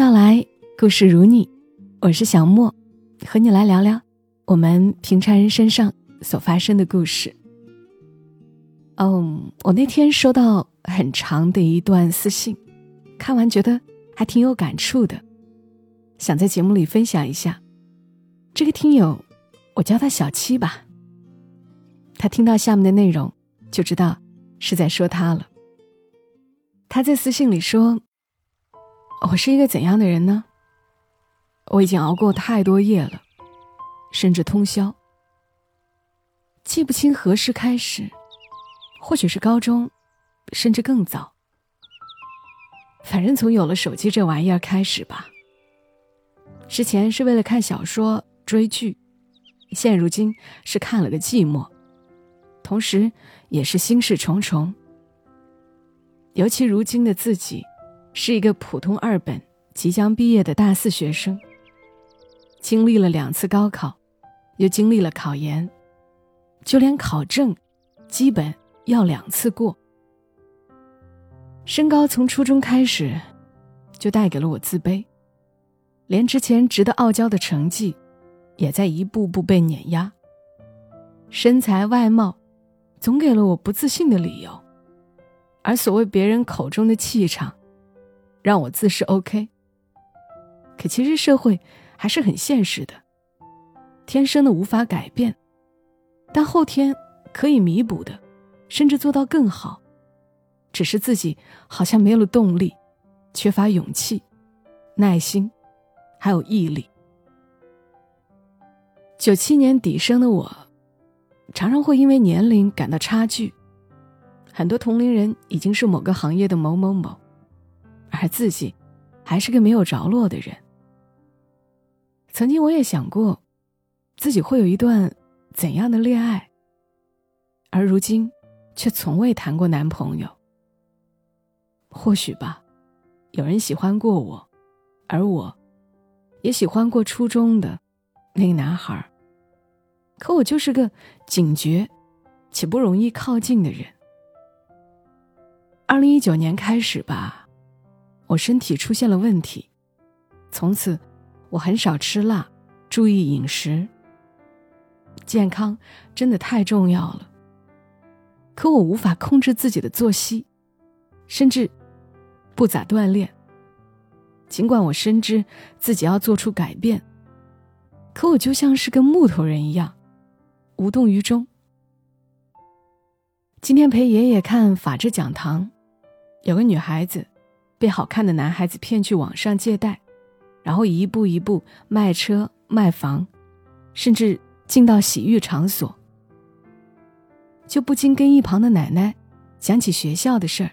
到来，故事如你，我是小莫，和你来聊聊我们平常人身上所发生的故事。哦，我那天收到很长的一段私信，看完觉得还挺有感触的，想在节目里分享一下。这个听友，我叫他小七吧。他听到下面的内容，就知道是在说他了。他在私信里说。我是一个怎样的人呢？我已经熬过太多夜了，甚至通宵。记不清何时开始，或许是高中，甚至更早。反正从有了手机这玩意儿开始吧。之前是为了看小说、追剧，现如今是看了个寂寞，同时也是心事重重。尤其如今的自己。是一个普通二本即将毕业的大四学生，经历了两次高考，又经历了考研，就连考证，基本要两次过。身高从初中开始，就带给了我自卑，连之前值得傲娇的成绩，也在一步步被碾压。身材外貌，总给了我不自信的理由，而所谓别人口中的气场。让我自视 OK，可其实社会还是很现实的，天生的无法改变，但后天可以弥补的，甚至做到更好，只是自己好像没有了动力，缺乏勇气、耐心，还有毅力。九七年底生的我，常常会因为年龄感到差距，很多同龄人已经是某个行业的某某某。而自己，还是个没有着落的人。曾经我也想过，自己会有一段怎样的恋爱，而如今，却从未谈过男朋友。或许吧，有人喜欢过我，而我，也喜欢过初中的那个男孩儿。可我就是个警觉且不容易靠近的人。二零一九年开始吧。我身体出现了问题，从此我很少吃辣，注意饮食。健康真的太重要了，可我无法控制自己的作息，甚至不咋锻炼。尽管我深知自己要做出改变，可我就像是个木头人一样，无动于衷。今天陪爷爷看法制讲堂，有个女孩子。被好看的男孩子骗去网上借贷，然后一步一步卖车卖房，甚至进到洗浴场所，就不禁跟一旁的奶奶讲起学校的事儿。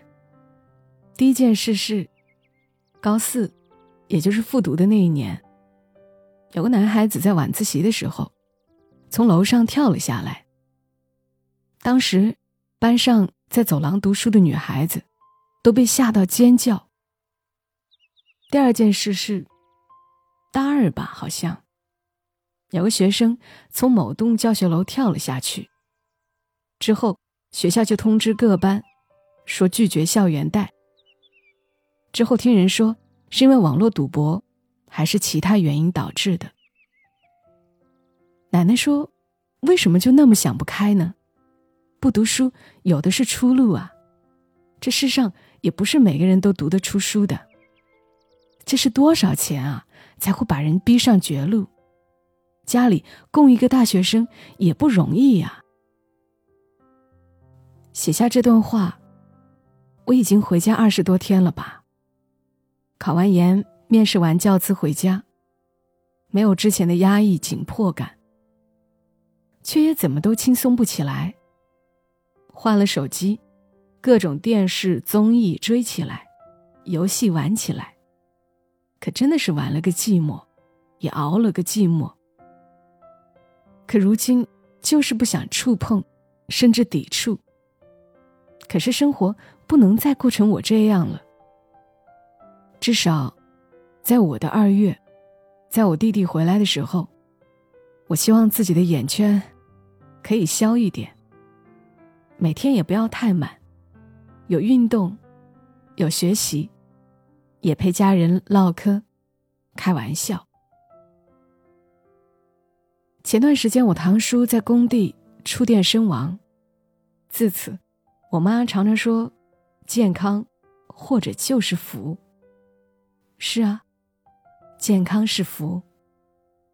第一件事是，高四，也就是复读的那一年，有个男孩子在晚自习的时候，从楼上跳了下来。当时，班上在走廊读书的女孩子，都被吓到尖叫。第二件事是，大二吧，好像有个学生从某栋教学楼跳了下去。之后学校就通知各班，说拒绝校园贷。之后听人说是因为网络赌博，还是其他原因导致的。奶奶说：“为什么就那么想不开呢？不读书有的是出路啊！这世上也不是每个人都读得出书的。”这是多少钱啊？才会把人逼上绝路？家里供一个大学生也不容易呀。写下这段话，我已经回家二十多天了吧。考完研，面试完教资回家，没有之前的压抑紧迫感，却也怎么都轻松不起来。换了手机，各种电视综艺追起来，游戏玩起来。可真的是玩了个寂寞，也熬了个寂寞。可如今就是不想触碰，甚至抵触。可是生活不能再过成我这样了。至少，在我的二月，在我弟弟回来的时候，我希望自己的眼圈可以消一点。每天也不要太满，有运动，有学习。也陪家人唠嗑，开玩笑。前段时间，我堂叔在工地触电身亡，自此，我妈常常说：“健康，或者就是福。”是啊，健康是福，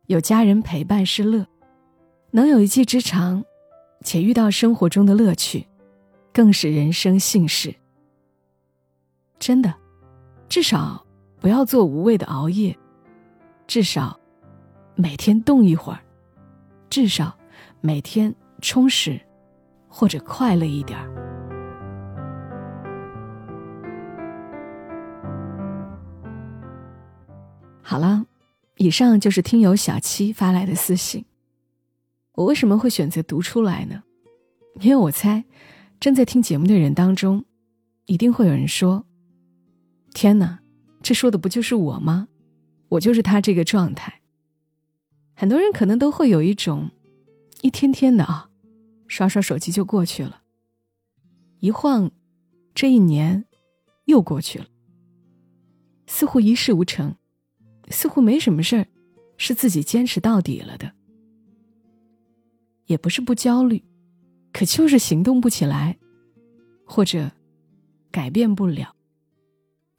有家人陪伴是乐，能有一技之长，且遇到生活中的乐趣，更是人生幸事。真的，至少不要做无谓的熬夜，至少每天动一会儿。至少每天充实或者快乐一点儿。好了，以上就是听友小七发来的私信。我为什么会选择读出来呢？因为我猜，正在听节目的人当中，一定会有人说：“天哪，这说的不就是我吗？我就是他这个状态。”很多人可能都会有一种，一天天的啊，刷刷手机就过去了。一晃，这一年又过去了，似乎一事无成，似乎没什么事儿是自己坚持到底了的。也不是不焦虑，可就是行动不起来，或者改变不了，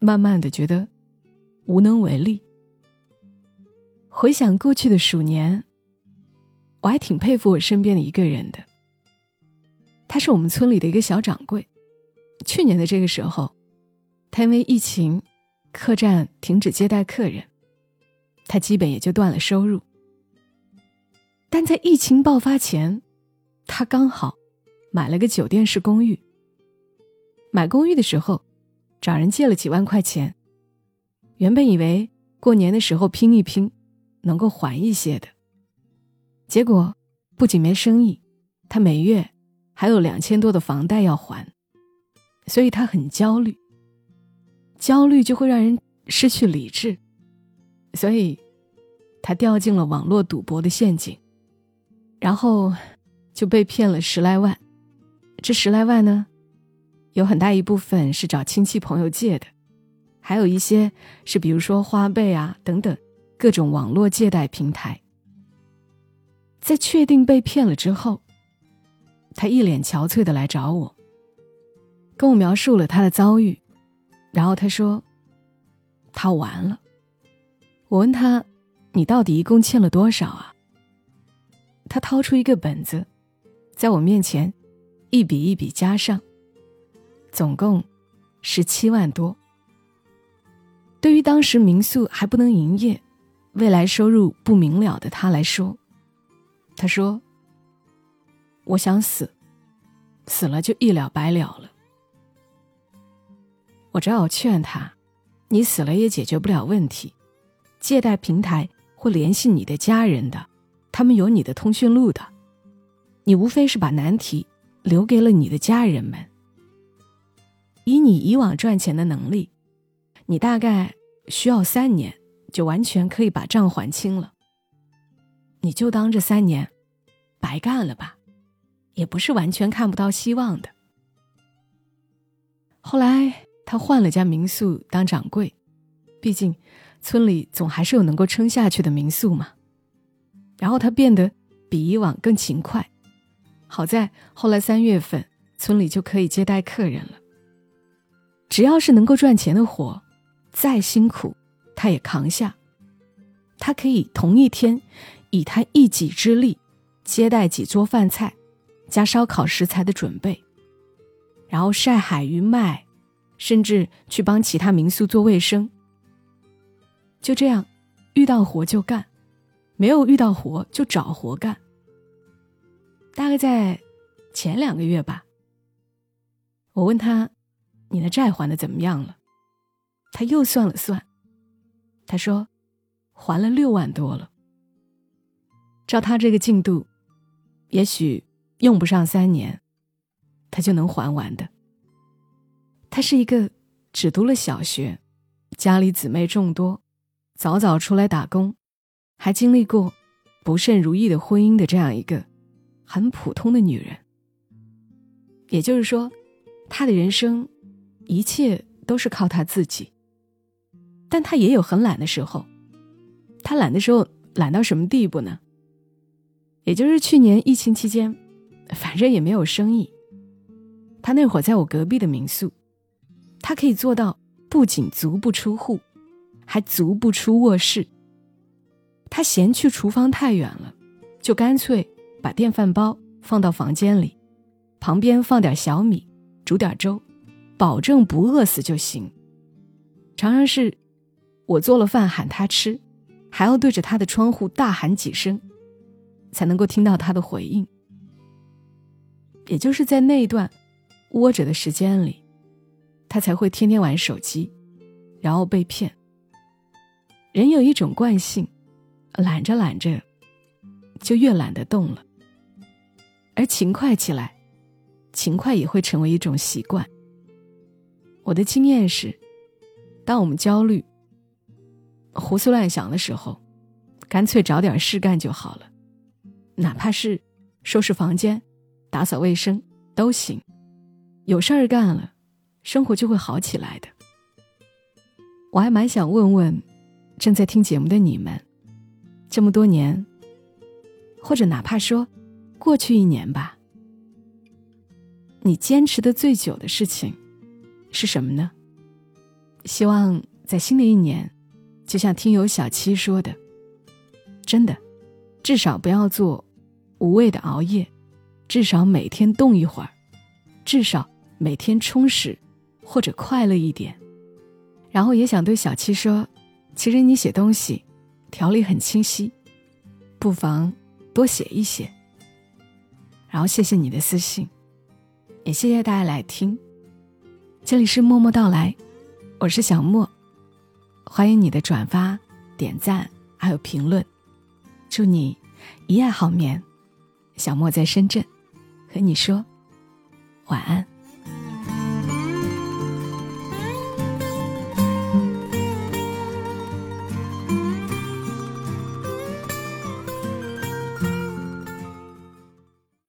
慢慢的觉得无能为力。回想过去的鼠年，我还挺佩服我身边的一个人的。他是我们村里的一个小掌柜。去年的这个时候，他因为疫情，客栈停止接待客人，他基本也就断了收入。但在疫情爆发前，他刚好买了个酒店式公寓。买公寓的时候，找人借了几万块钱。原本以为过年的时候拼一拼。能够还一些的，结果不仅没生意，他每月还有两千多的房贷要还，所以他很焦虑。焦虑就会让人失去理智，所以他掉进了网络赌博的陷阱，然后就被骗了十来万。这十来万呢，有很大一部分是找亲戚朋友借的，还有一些是比如说花呗啊等等。各种网络借贷平台，在确定被骗了之后，他一脸憔悴的来找我，跟我描述了他的遭遇，然后他说：“他完了。”我问他：“你到底一共欠了多少啊？”他掏出一个本子，在我面前一笔一笔加上，总共十七万多。对于当时民宿还不能营业。未来收入不明了的他来说，他说：“我想死，死了就一了百了了。”我只好劝他：“你死了也解决不了问题，借贷平台会联系你的家人的，他们有你的通讯录的，你无非是把难题留给了你的家人们。以你以往赚钱的能力，你大概需要三年。”就完全可以把账还清了。你就当这三年白干了吧，也不是完全看不到希望的。后来他换了家民宿当掌柜，毕竟村里总还是有能够撑下去的民宿嘛。然后他变得比以往更勤快，好在后来三月份村里就可以接待客人了。只要是能够赚钱的活，再辛苦。他也扛下，他可以同一天，以他一己之力接待几桌饭菜，加烧烤食材的准备，然后晒海鱼卖，甚至去帮其他民宿做卫生。就这样，遇到活就干，没有遇到活就找活干。大概在前两个月吧，我问他：“你的债还的怎么样了？”他又算了算。他说：“还了六万多了。照他这个进度，也许用不上三年，他就能还完的。他是一个只读了小学，家里姊妹众多，早早出来打工，还经历过不甚如意的婚姻的这样一个很普通的女人。也就是说，她的人生，一切都是靠他自己。”但他也有很懒的时候，他懒的时候懒到什么地步呢？也就是去年疫情期间，反正也没有生意。他那会儿在我隔壁的民宿，他可以做到不仅足不出户，还足不出卧室。他嫌去厨房太远了，就干脆把电饭煲放到房间里，旁边放点小米，煮点粥，保证不饿死就行。常常是，我做了饭喊他吃，还要对着他的窗户大喊几声。才能够听到他的回应。也就是在那一段窝着的时间里，他才会天天玩手机，然后被骗。人有一种惯性，懒着懒着，就越懒得动了。而勤快起来，勤快也会成为一种习惯。我的经验是，当我们焦虑、胡思乱想的时候，干脆找点事干就好了。哪怕是收拾房间、打扫卫生都行，有事儿干了，生活就会好起来的。我还蛮想问问正在听节目的你们，这么多年，或者哪怕说过去一年吧，你坚持的最久的事情是什么呢？希望在新的一年，就像听友小七说的，真的。至少不要做无谓的熬夜，至少每天动一会儿，至少每天充实或者快乐一点。然后也想对小七说，其实你写东西条理很清晰，不妨多写一写。然后谢谢你的私信，也谢谢大家来听。这里是默默到来，我是小莫，欢迎你的转发、点赞还有评论。祝你一夜好眠，小莫在深圳，和你说晚安。